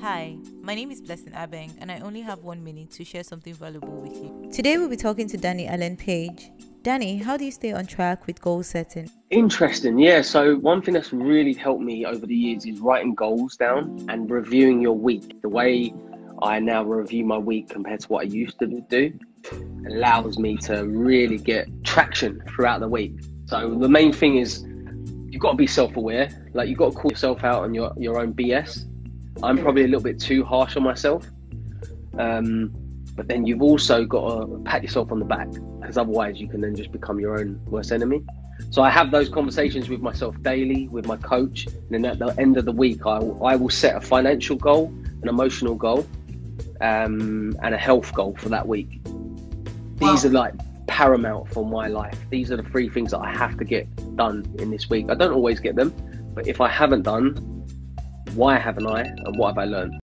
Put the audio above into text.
Hi, my name is Blessing Abeng, and I only have one minute to share something valuable with you. Today, we'll be talking to Danny Allen Page. Danny, how do you stay on track with goal setting? Interesting, yeah. So, one thing that's really helped me over the years is writing goals down and reviewing your week. The way I now review my week compared to what I used to do allows me to really get traction throughout the week. So, the main thing is you've got to be self aware. Like, you've got to call yourself out on your, your own BS I'm probably a little bit too harsh on myself. Um, but then you've also got to pat yourself on the back because otherwise you can then just become your own worst enemy. So I have those conversations with myself daily, with my coach, and then at the end of the week, I, I will set a financial goal, an emotional goal, um, and a health goal for that week. These wow. are like paramount for my life. These are the three things that I have to get done in this week. I don't always get them, but if I haven't done why haven't I, and what have I learned?